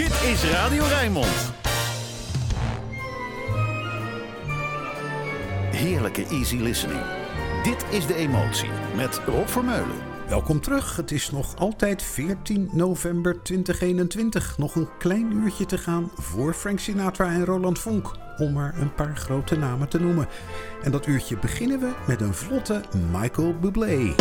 Dit is Radio Rijnmond. Heerlijke easy listening. Dit is De Emotie met Rob Vermeulen. Welkom terug. Het is nog altijd 14 november 2021. Nog een klein uurtje te gaan voor Frank Sinatra en Roland Vonk. Om maar een paar grote namen te noemen. En dat uurtje beginnen we met een vlotte Michael Bublé.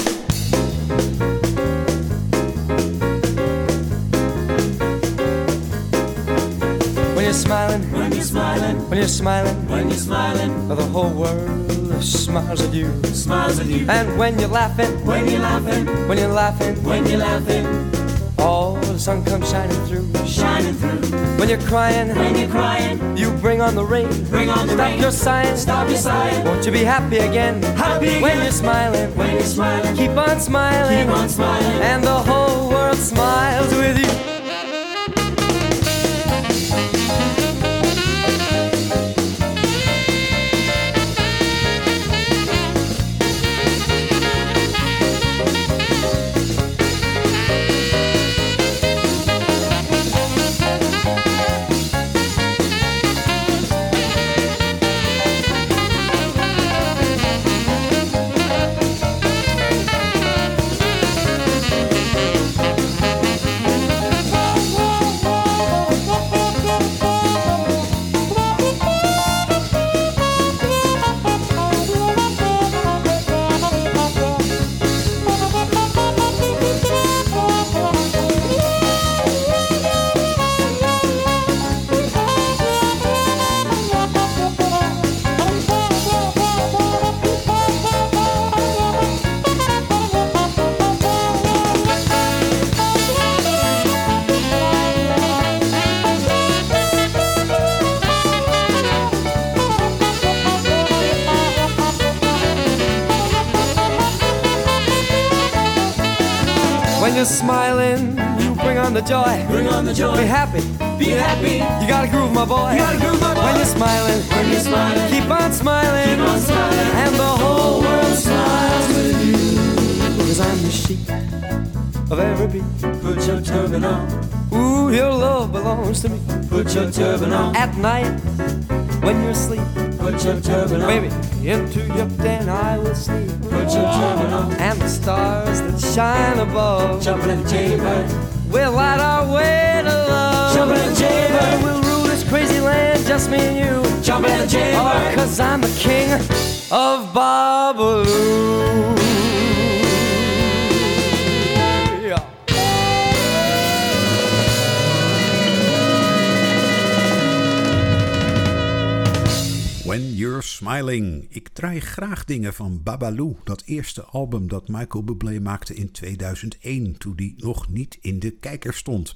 Smiling, When you're smiling, when you're smiling, when you're smiling, the whole world smiles at you. smiles at you. And when you're laughing, When you're laughing, when you're laughing, when you're laughing, all the sun comes shining through. shining through. When you're crying, When you're crying, you bring on the rain. bring on the Stop rain. your sighing, Stop your sighing. won't you be happy again? Happy again. When you're smiling, When you're smiling, keep on smiling, keep on smiling. and the whole world smiles with you. Bring on the joy. Bring on the Be happy, Be happy. you gotta groove, my boy. You gotta groove, my boy. When you're smiling, When you're smiling, keep on smiling, keep on smiling. and the whole world smiles with you. Cause I'm the sheep of every beat. Put your turban on. Ooh, your love belongs to me. Put your turban on. At night, when you're asleep, Put your turban on. baby, into your den I will sneak. Put your turban on. And the stars that shine above Jumping in the jaybird. Will light our way to love. Jumping in the jaybird. We'll rule this crazy land, just me and you. Jumping in the Oh, cause I'm the king of Babalu. Smiling. Ik draai graag dingen van Babaloo, dat eerste album dat Michael Bublé maakte in 2001, toen die nog niet in de kijker stond.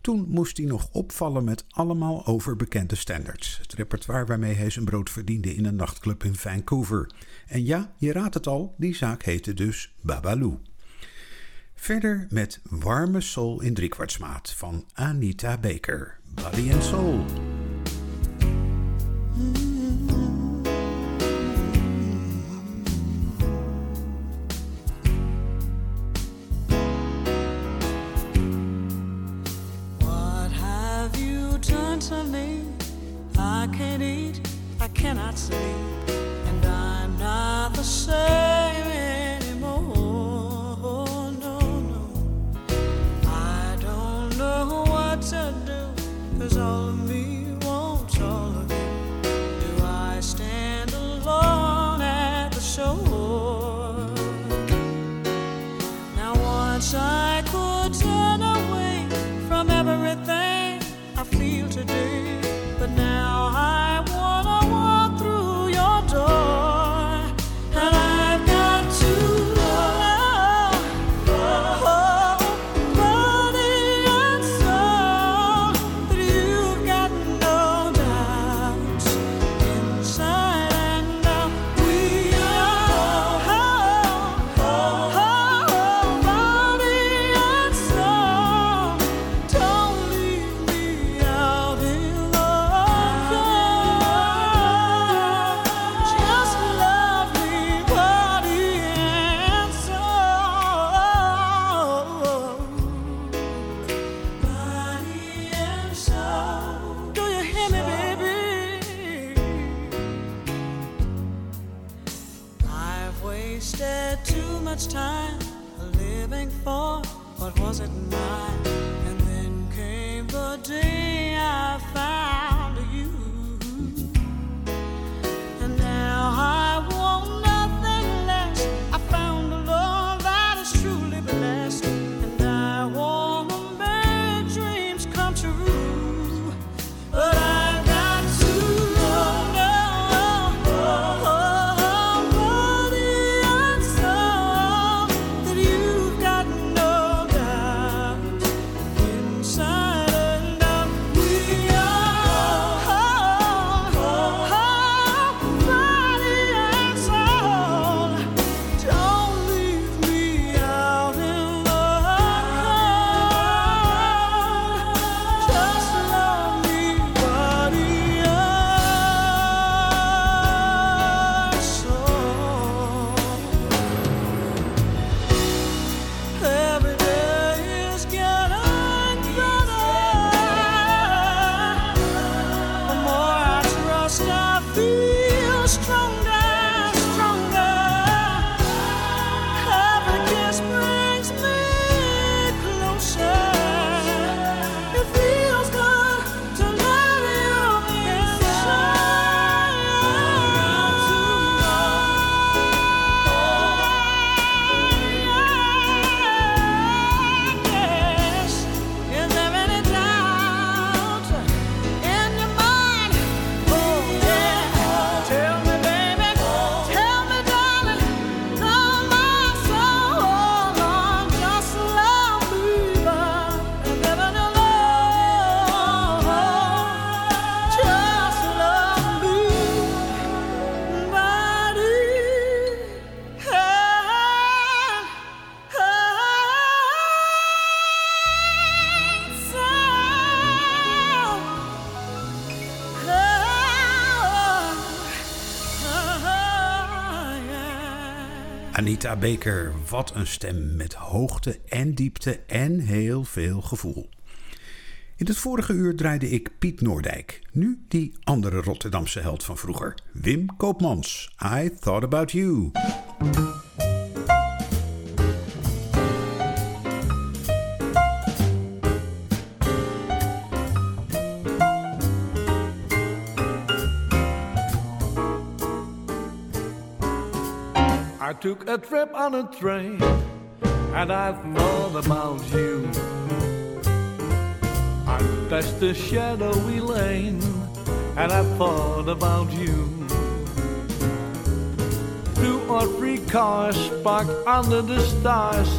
Toen moest hij nog opvallen met allemaal overbekende standards. Het repertoire waarmee hij zijn brood verdiende in een nachtclub in Vancouver. En ja, je raadt het al, die zaak heette dus Babaloo. Verder met Warme Soul in driekwartsmaat van Anita Baker. Body and Soul. Anita Baker, wat een stem met hoogte en diepte en heel veel gevoel. In het vorige uur draaide ik Piet Noordijk. Nu die andere Rotterdamse held van vroeger, Wim Koopmans. I thought about you. Took a trip on a train and I thought about you. I passed a shadowy lane and I thought about you. Two or three cars parked under the stars,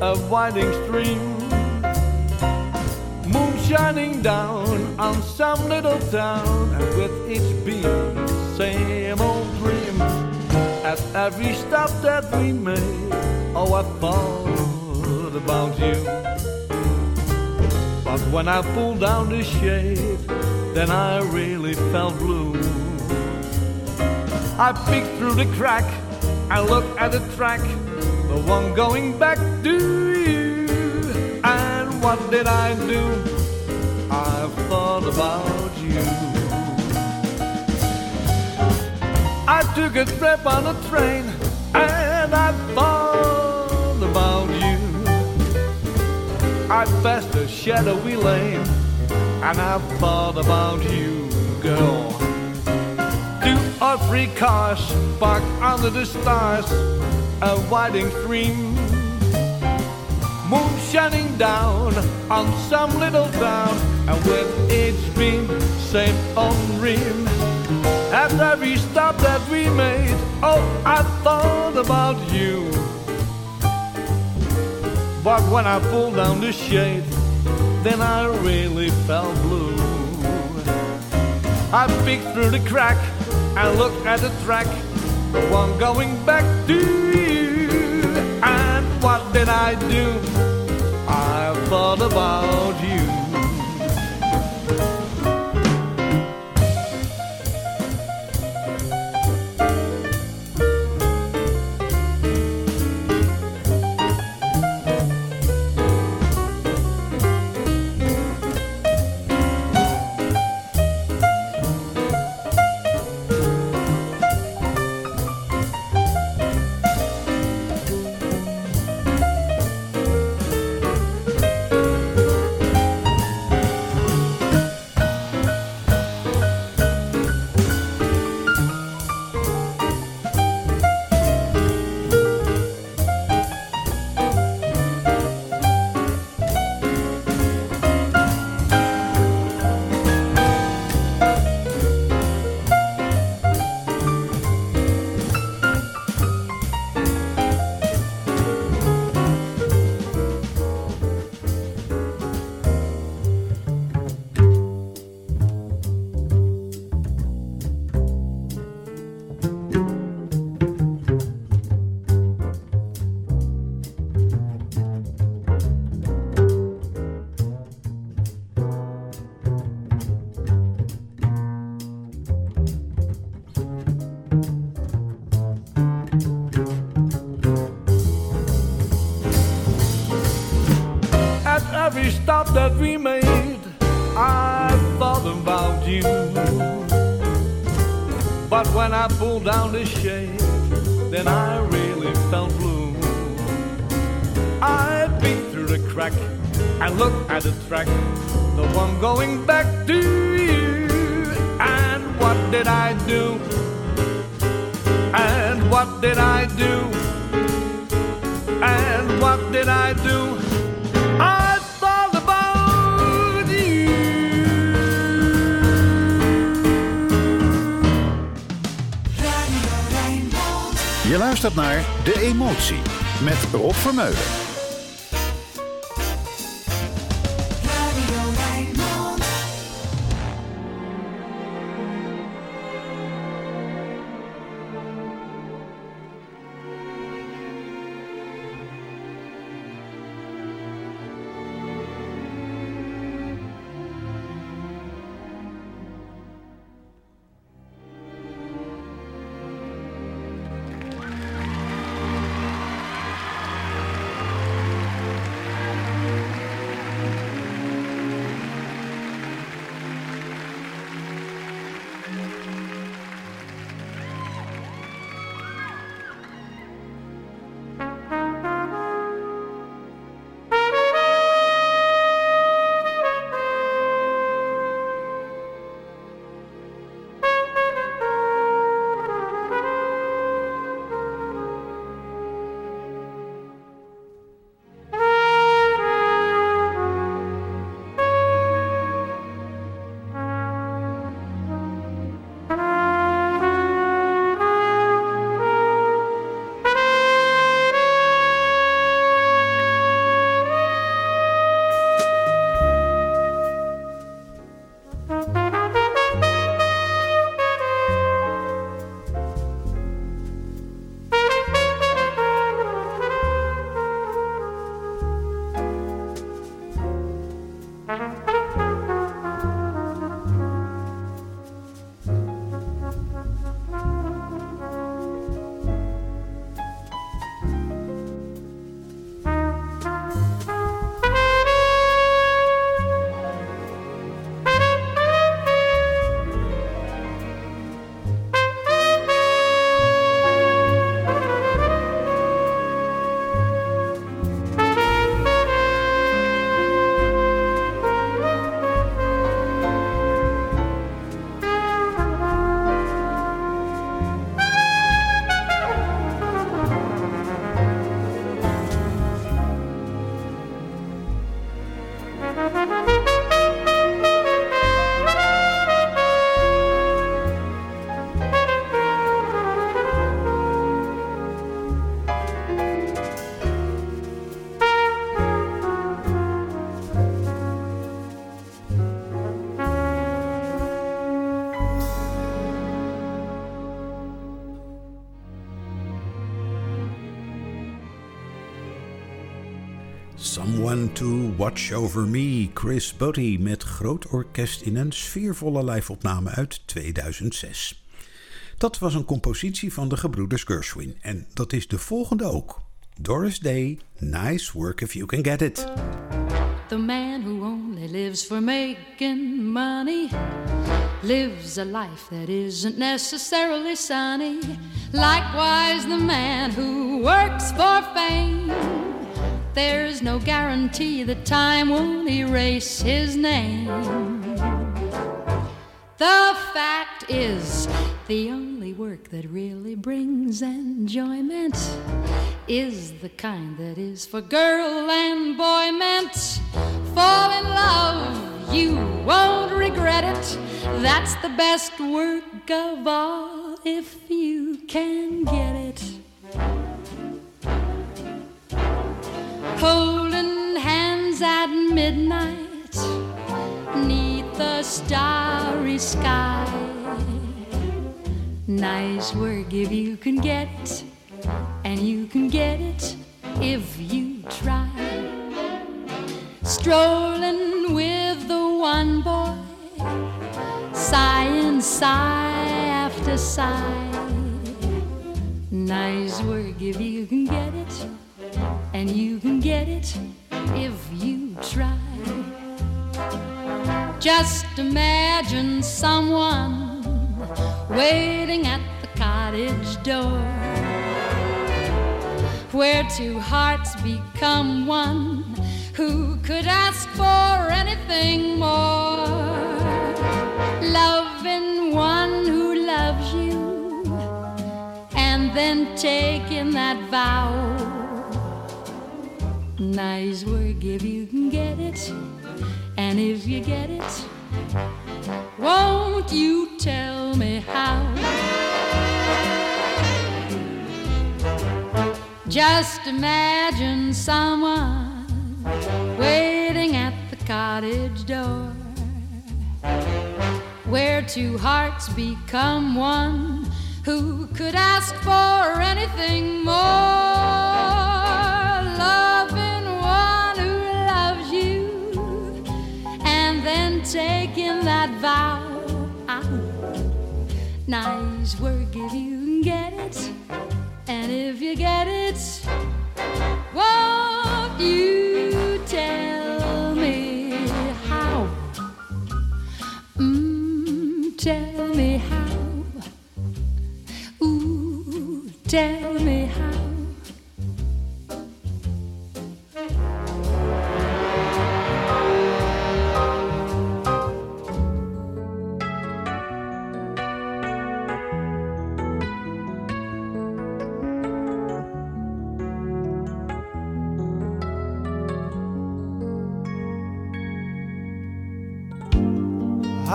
a winding stream. Moon shining down on some little town, and with each beam, same old dream. At every stop that we made, oh, I thought about you. But when I pulled down the shade, then I really felt blue. I peeked through the crack and looked at the track, the one going back to you. And what did I do? I thought about you. I took a trip on a train and I thought about you. I passed a shadowy lane and I thought about you, girl. Two or three cars parked under the stars, a winding stream. Moon shining down on some little town, and with each beam, same old dream. At every stop that we made, oh, I thought about you. But when I pulled down the shade, then I really felt blue. I peeked through the crack and looked at the track, the one going back to you. And what did I do? I thought about you. Down the shade, then I really felt blue. I peeked through the crack and looked at the track, the one going back naar De Emotie met Rob Vermeulen. Someone to Watch Over Me, Chris Butty met groot orkest in een sfeervolle live-opname uit 2006. Dat was een compositie van de gebroeders Gershwin en dat is de volgende ook. Doris Day, Nice Work If You Can Get It. The man who only lives for making money lives a life that isn't necessarily sunny. Likewise, the man who works for fame. There's no guarantee that time won't erase his name. The fact is, the only work that really brings enjoyment is the kind that is for girl and boy meant. Fall in love, you won't regret it. That's the best work of all if you can get it. Holding hands at midnight neath the starry sky. Nice work if you can get it, and you can get it if you try. Strolling with the one boy, sighing sigh after sigh. Nice work if you can get it, and you can get it if you try. Just imagine someone waiting at the cottage door, where two hearts become one. Who could ask for anything more? Loving one who loves you, and then taking that vow. Nice work if you can get it, and if you get it, won't you tell me how? Just imagine someone waiting at the cottage door where two hearts become one. Who could ask for anything more? Taking that vow. Ah, nice work if you can get it, and if you get it, won't you tell me how? Mm, tell me how. Ooh, tell me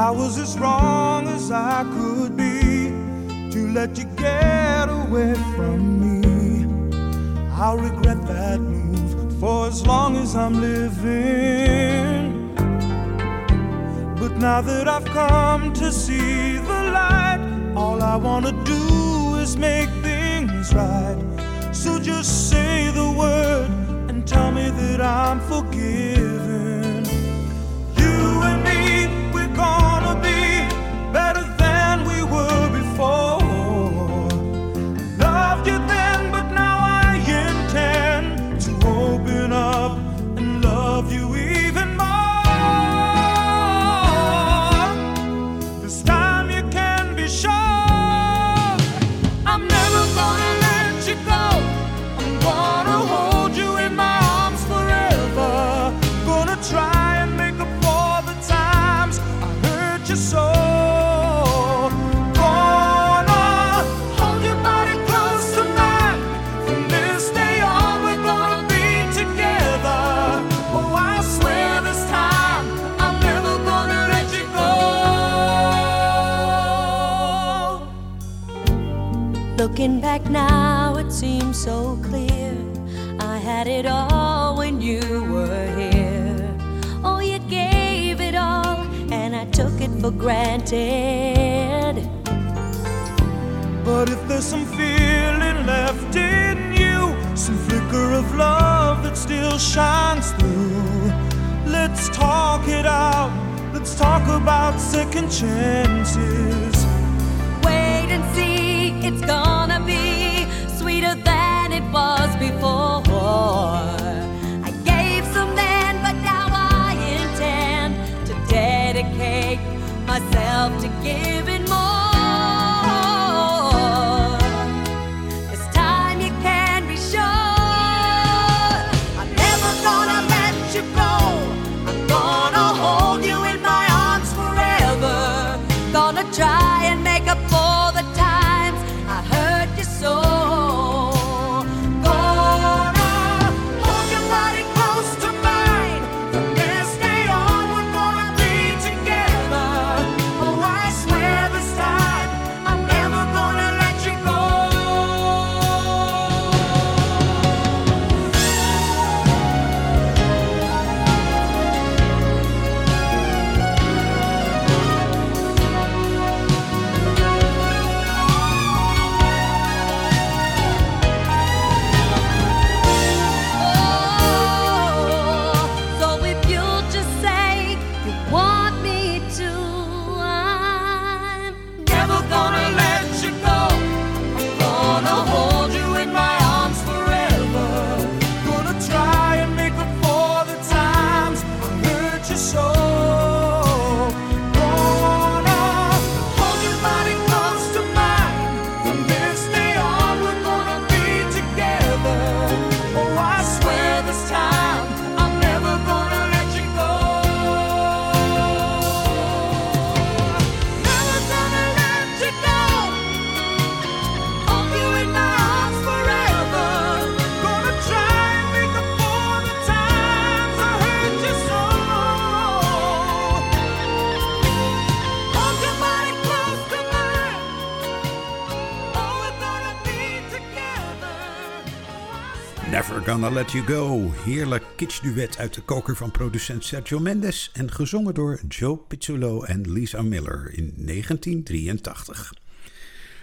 I was as wrong as I could be to let you get away from me. I'll regret that move for as long as I'm living. But now that I've come to see the light, all I wanna do is make things right. So just say the word and tell me that I'm forgiven. Back now, it seems so clear. I had it all when you were here. Oh, you gave it all, and I took it for granted. But if there's some feeling left in you, some flicker of love that still shines through, let's talk it out. Let's talk about second chances. Wait and see, it's gonna We're Gonna Let You Go. Heerlijk kitschduet uit de koker van producent Sergio Mendes en gezongen door Joe Pizzolo en Lisa Miller in 1983.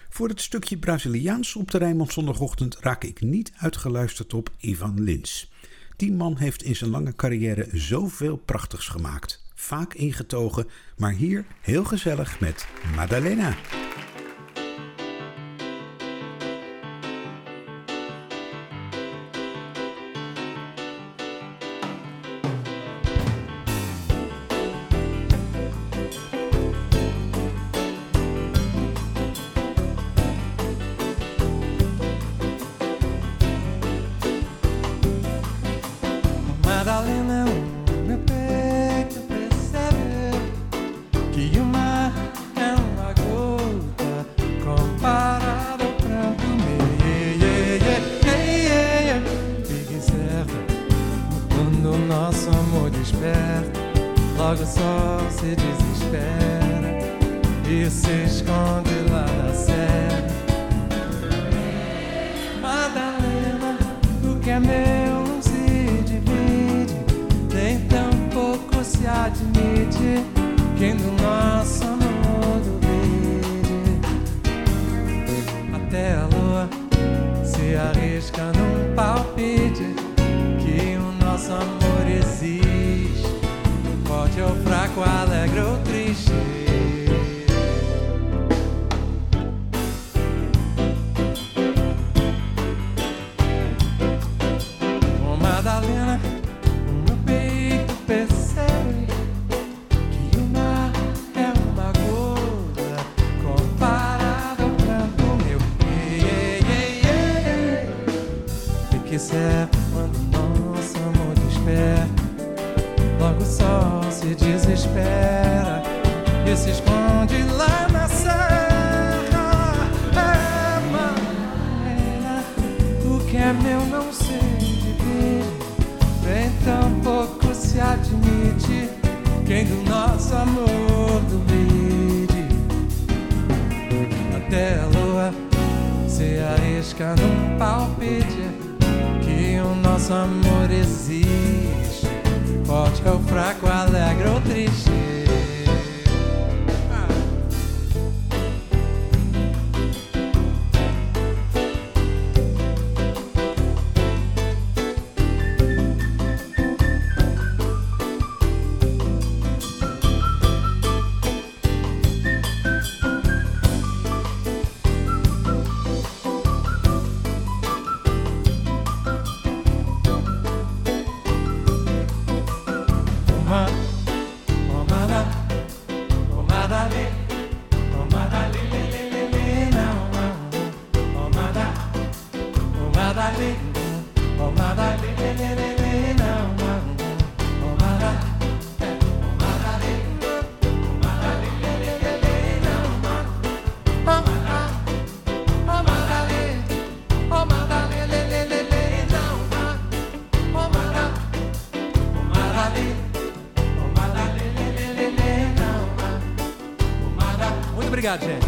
Voor het stukje Braziliaans op de Rijnmond zondagochtend raak ik niet uitgeluisterd op Ivan Lins. Die man heeft in zijn lange carrière zoveel prachtigs gemaakt. Vaak ingetogen, maar hier heel gezellig met Madalena. fraco, alegre ou triste. obrigado, gente.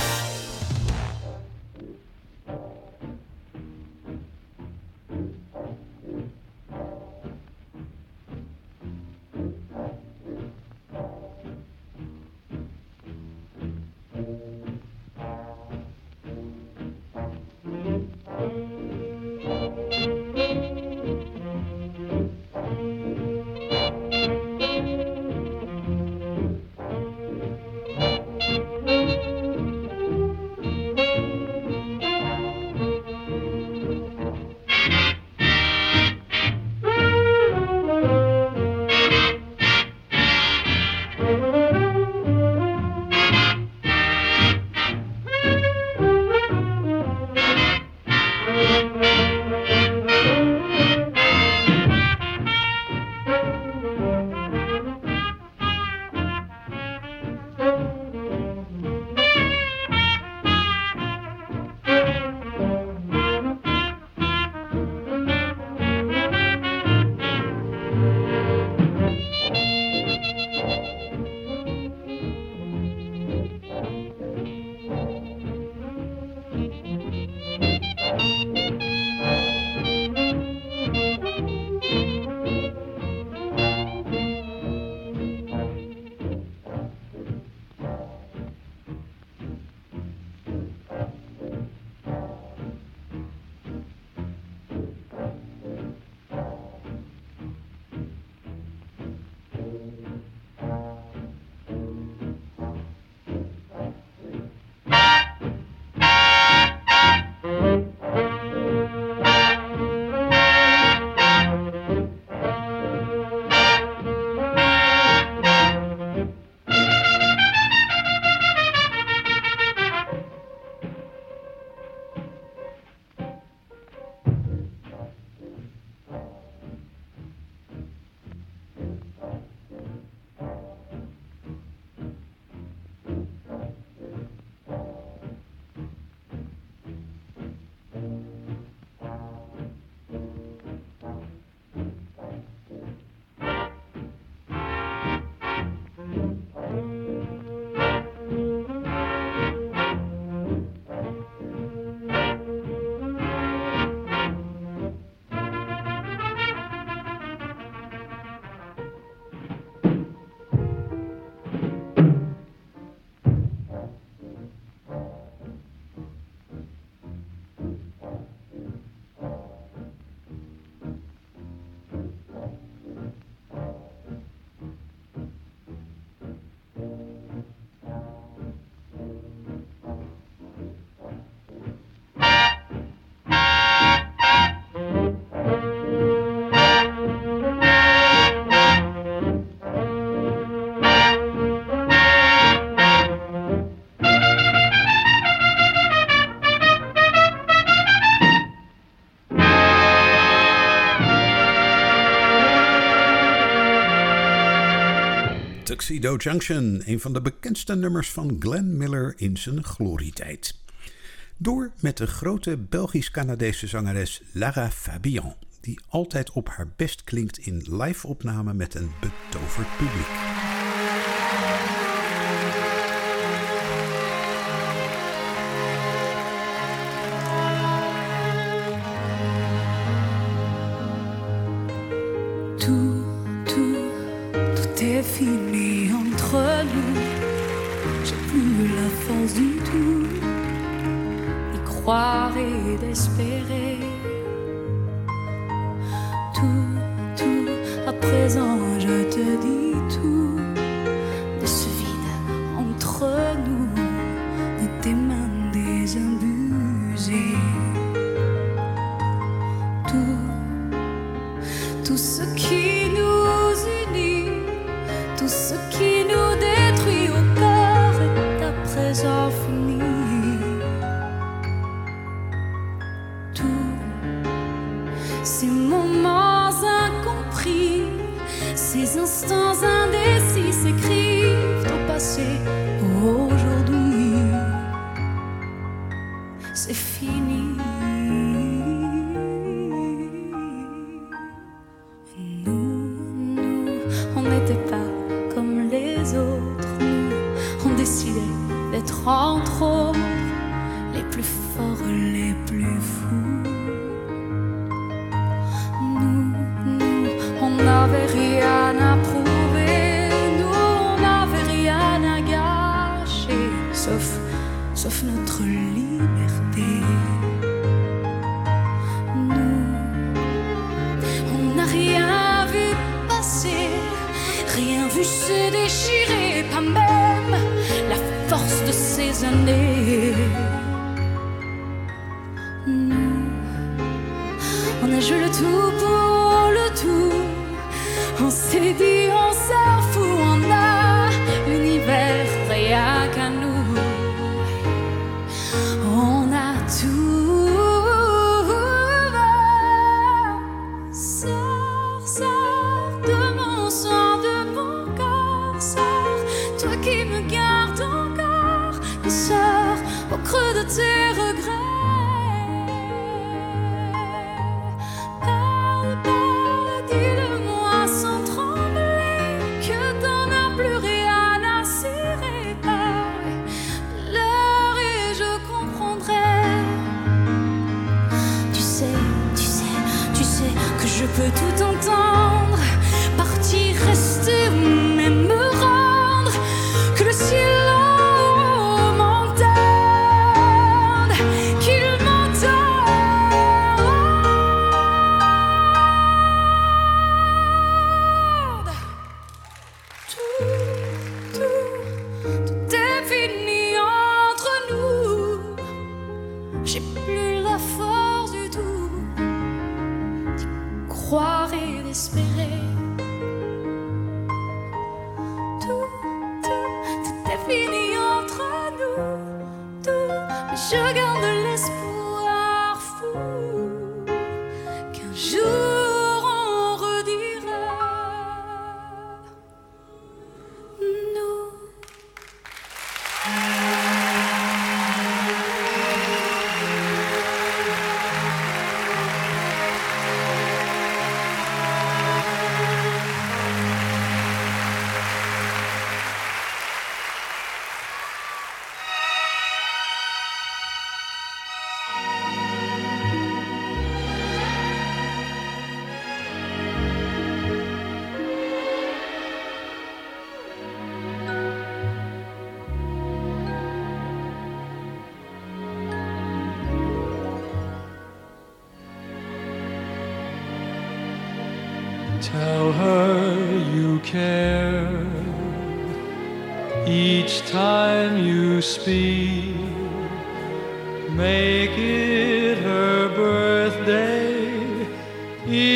Tuxedo Junction, een van de bekendste nummers van Glenn Miller in zijn glorietijd. Door met de grote Belgisch-Canadese zangeres Lara Fabian, die altijd op haar best klinkt in live opname met een betoverd publiek. peux tout en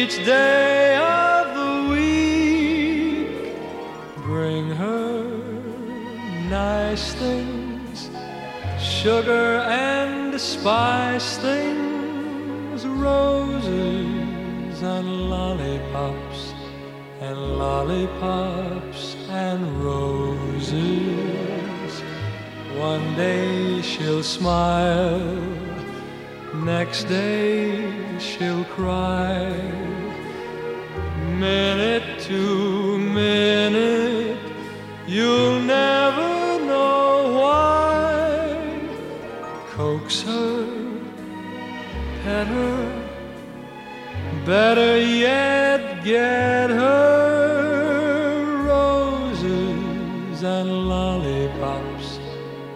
each day of the week. Bring her nice things, sugar and spice things, roses and lollipops, and lollipops and roses. One day she'll smile, next day she'll cry. Minute to minute, you'll never know why. Coax her, pet her, better yet, get her roses and lollipops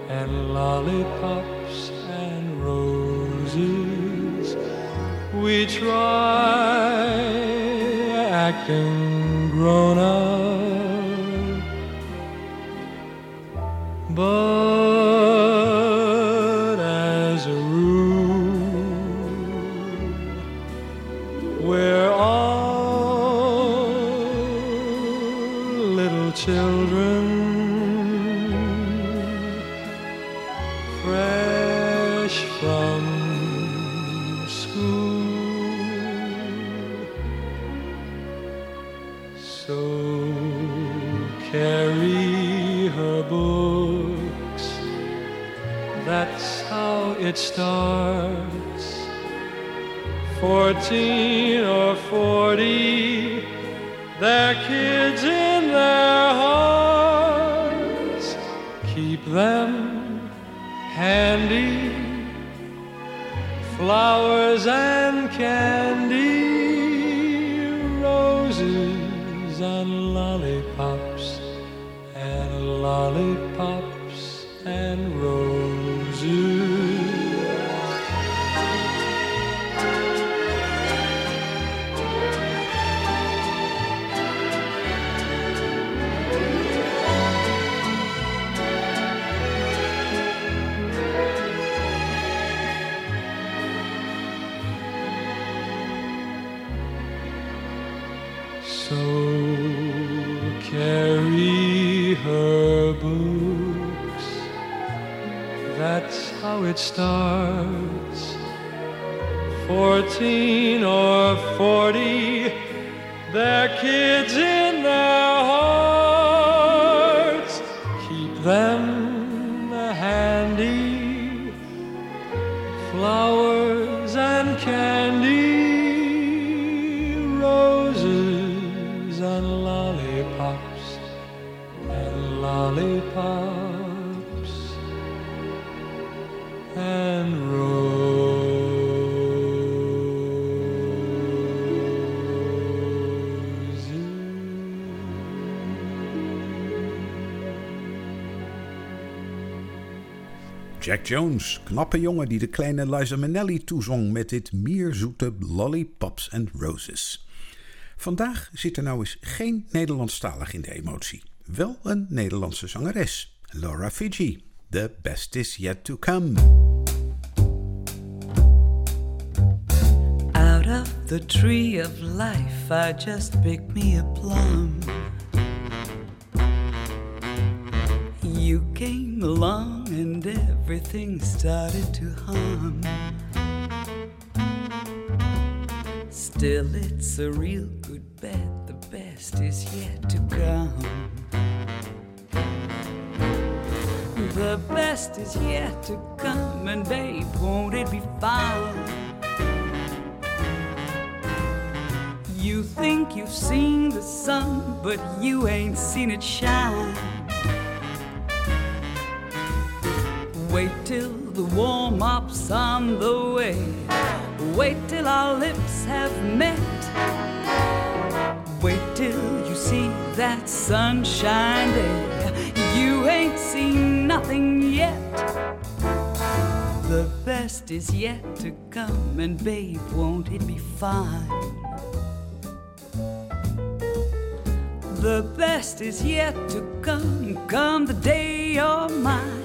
and lollipops and roses. We try acting grown up, Fourteen or forty, they're kids in their hearts. Keep them handy, flowers and candy, starts. Fourteen or forty, they're kids Jones, knappe jongen die de kleine Liza Minnelli toezong met dit mierzoete Lollipops and Roses. Vandaag zit er nou eens geen Nederlandstalig in de emotie. Wel een Nederlandse zangeres, Laura Fiji. The best is yet to come. Out of the tree of life, I just picked me a plum. You came along and everything started to hum. Still, it's a real good bet, the best is yet to come. The best is yet to come, and babe, won't it be fine? You think you've seen the sun, but you ain't seen it shine. Wait till the warm up's on the way. Wait till our lips have met. Wait till you see that sunshine there. You ain't seen nothing yet. The best is yet to come, and babe, won't it be fine? The best is yet to come, come the day you're mine.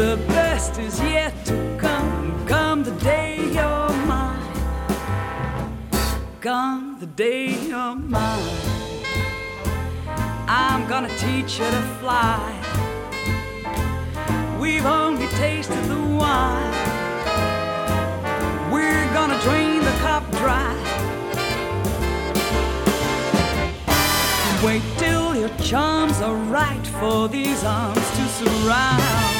The best is yet to come. Come the day you're mine. Come the day you're mine. I'm gonna teach you to fly. We've only tasted the wine. We're gonna drain the cup dry. Wait till your charms are right for these arms to surround.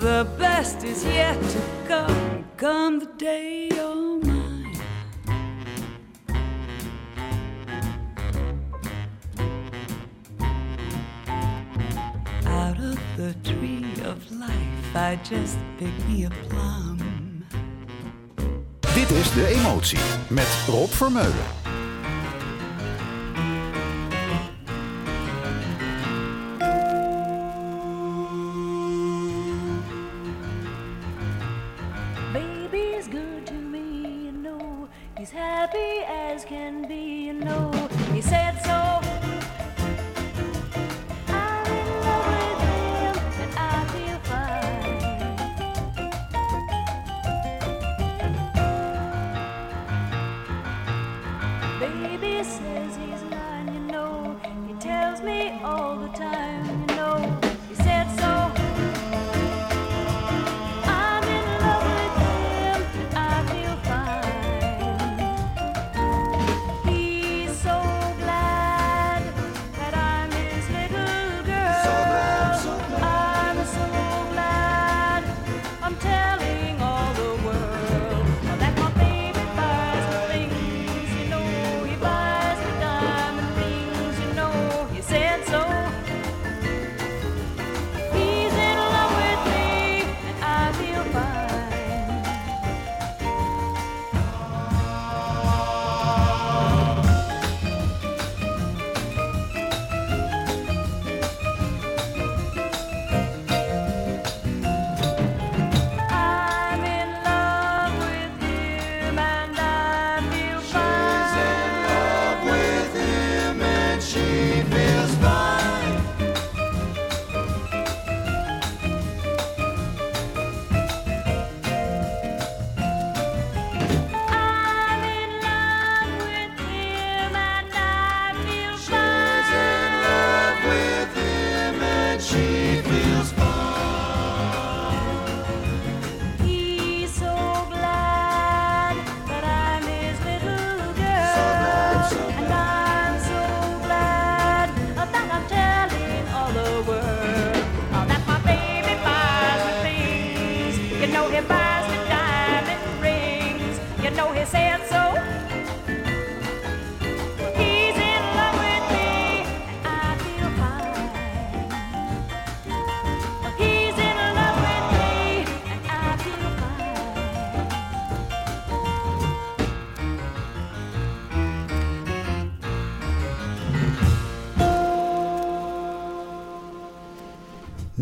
The best is yet to come, come the day you're mine. Out of the tree of life, I just picked me a plum. Dit is De Emotie met Rob Vermeulen.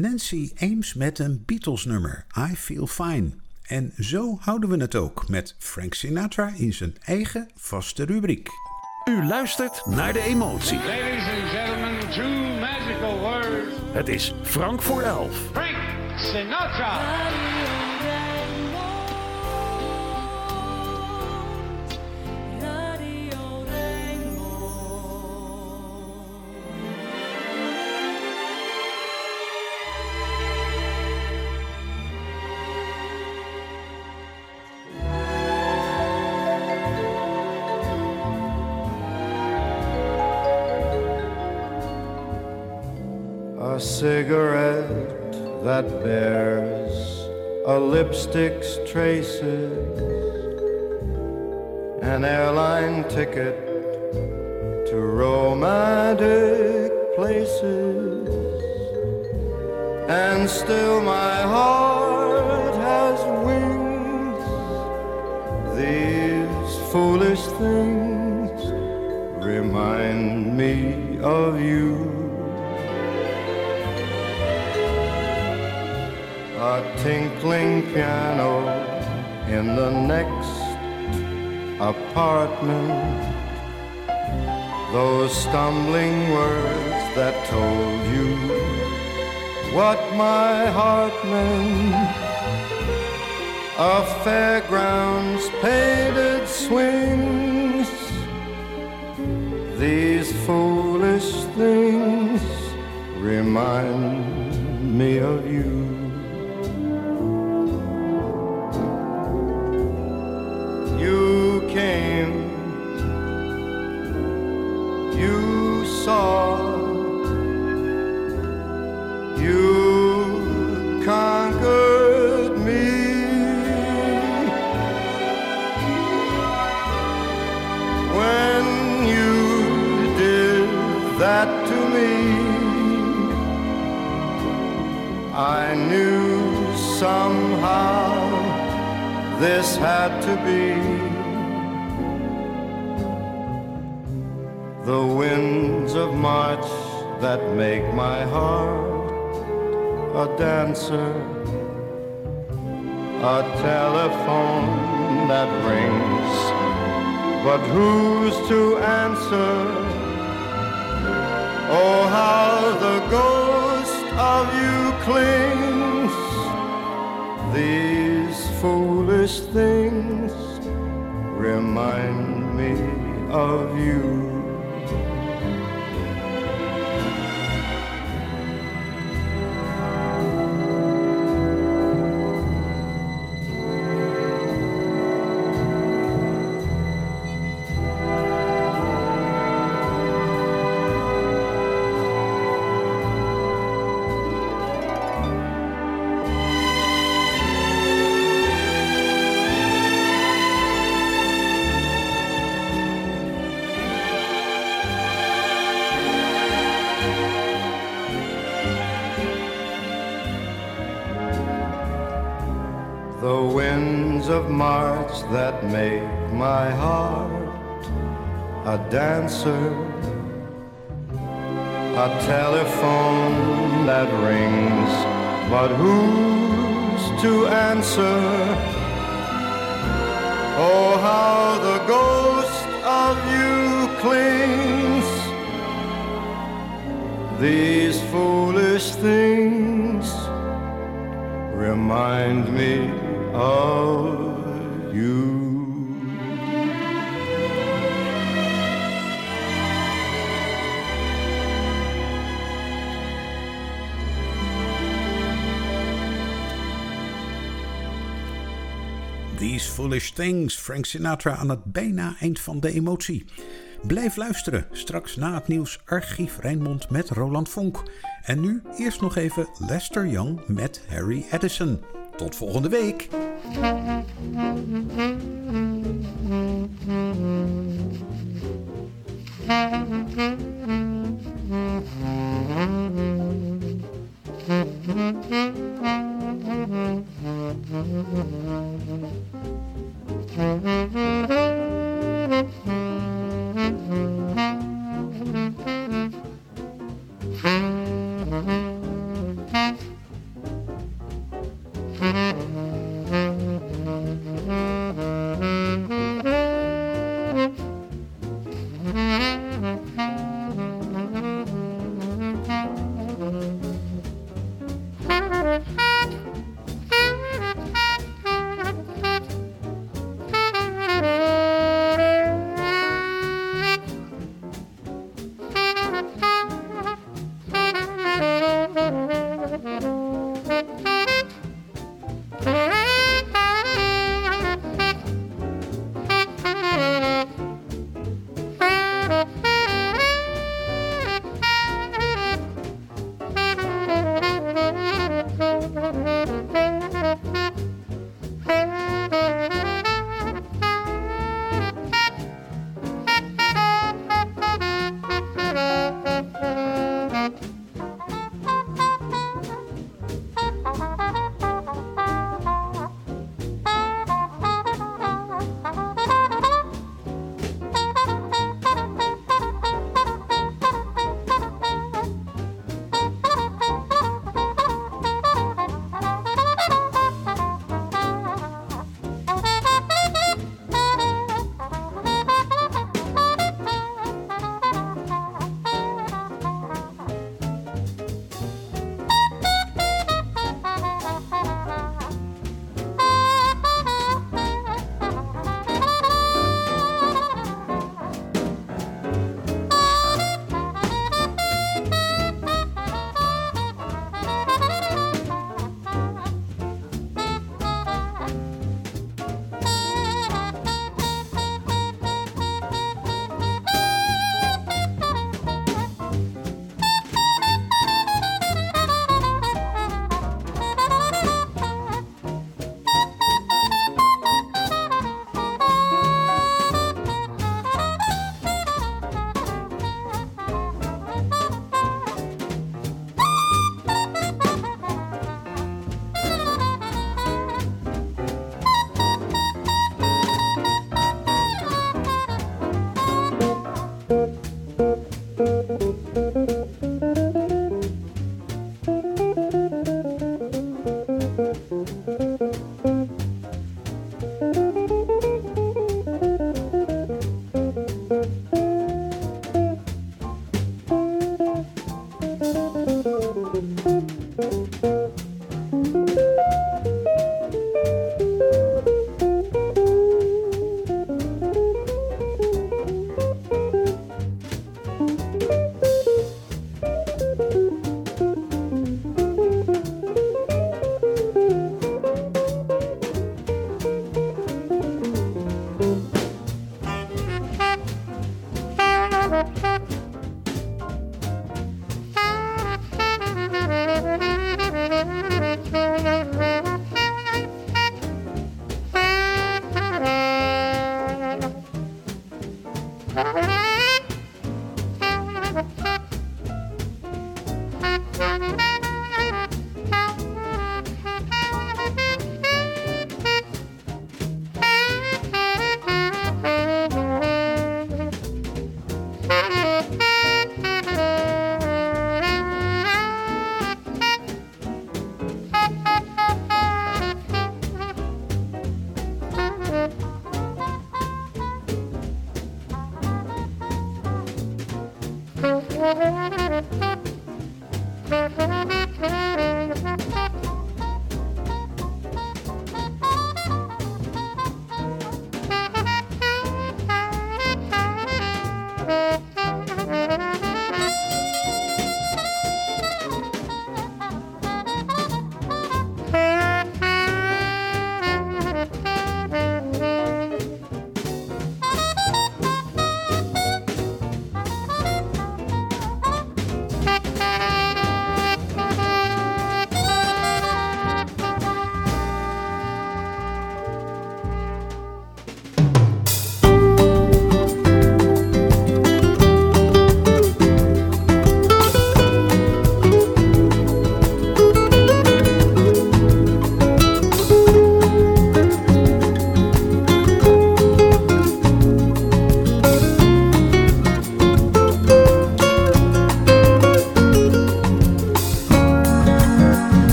Nancy Ames met een Beatles nummer, I Feel Fine. En zo houden we het ook met Frank Sinatra in zijn eigen vaste rubriek. U luistert naar De Emotie. Ladies and gentlemen, two magical words. Het is Frank voor elf. Frank Sinatra. Cigarette that bears a lipstick's traces, an airline ticket to romantic places, and still my heart has wings. These foolish things remind me of you. A tinkling piano in the next apartment. Those stumbling words that told you what my heart meant. A fairground's painted swings. These foolish things remind me of you. You knew somehow this had to be. The winds of March that make my heart a dancer, a telephone that rings, but who's to answer? Oh, how the ghost of you clings. These foolish things remind me of you. Of March that make my heart a dancer, a telephone that rings, but who's to answer? Oh, how the ghost of you clings. These foolish things remind me of you. These Foolish Things, Frank Sinatra aan het bijna eind van de emotie. Blijf luisteren, straks na het nieuws Archief Rijnmond met Roland Vonk. En nu eerst nog even Lester Young met Harry Edison. Tot volgende week.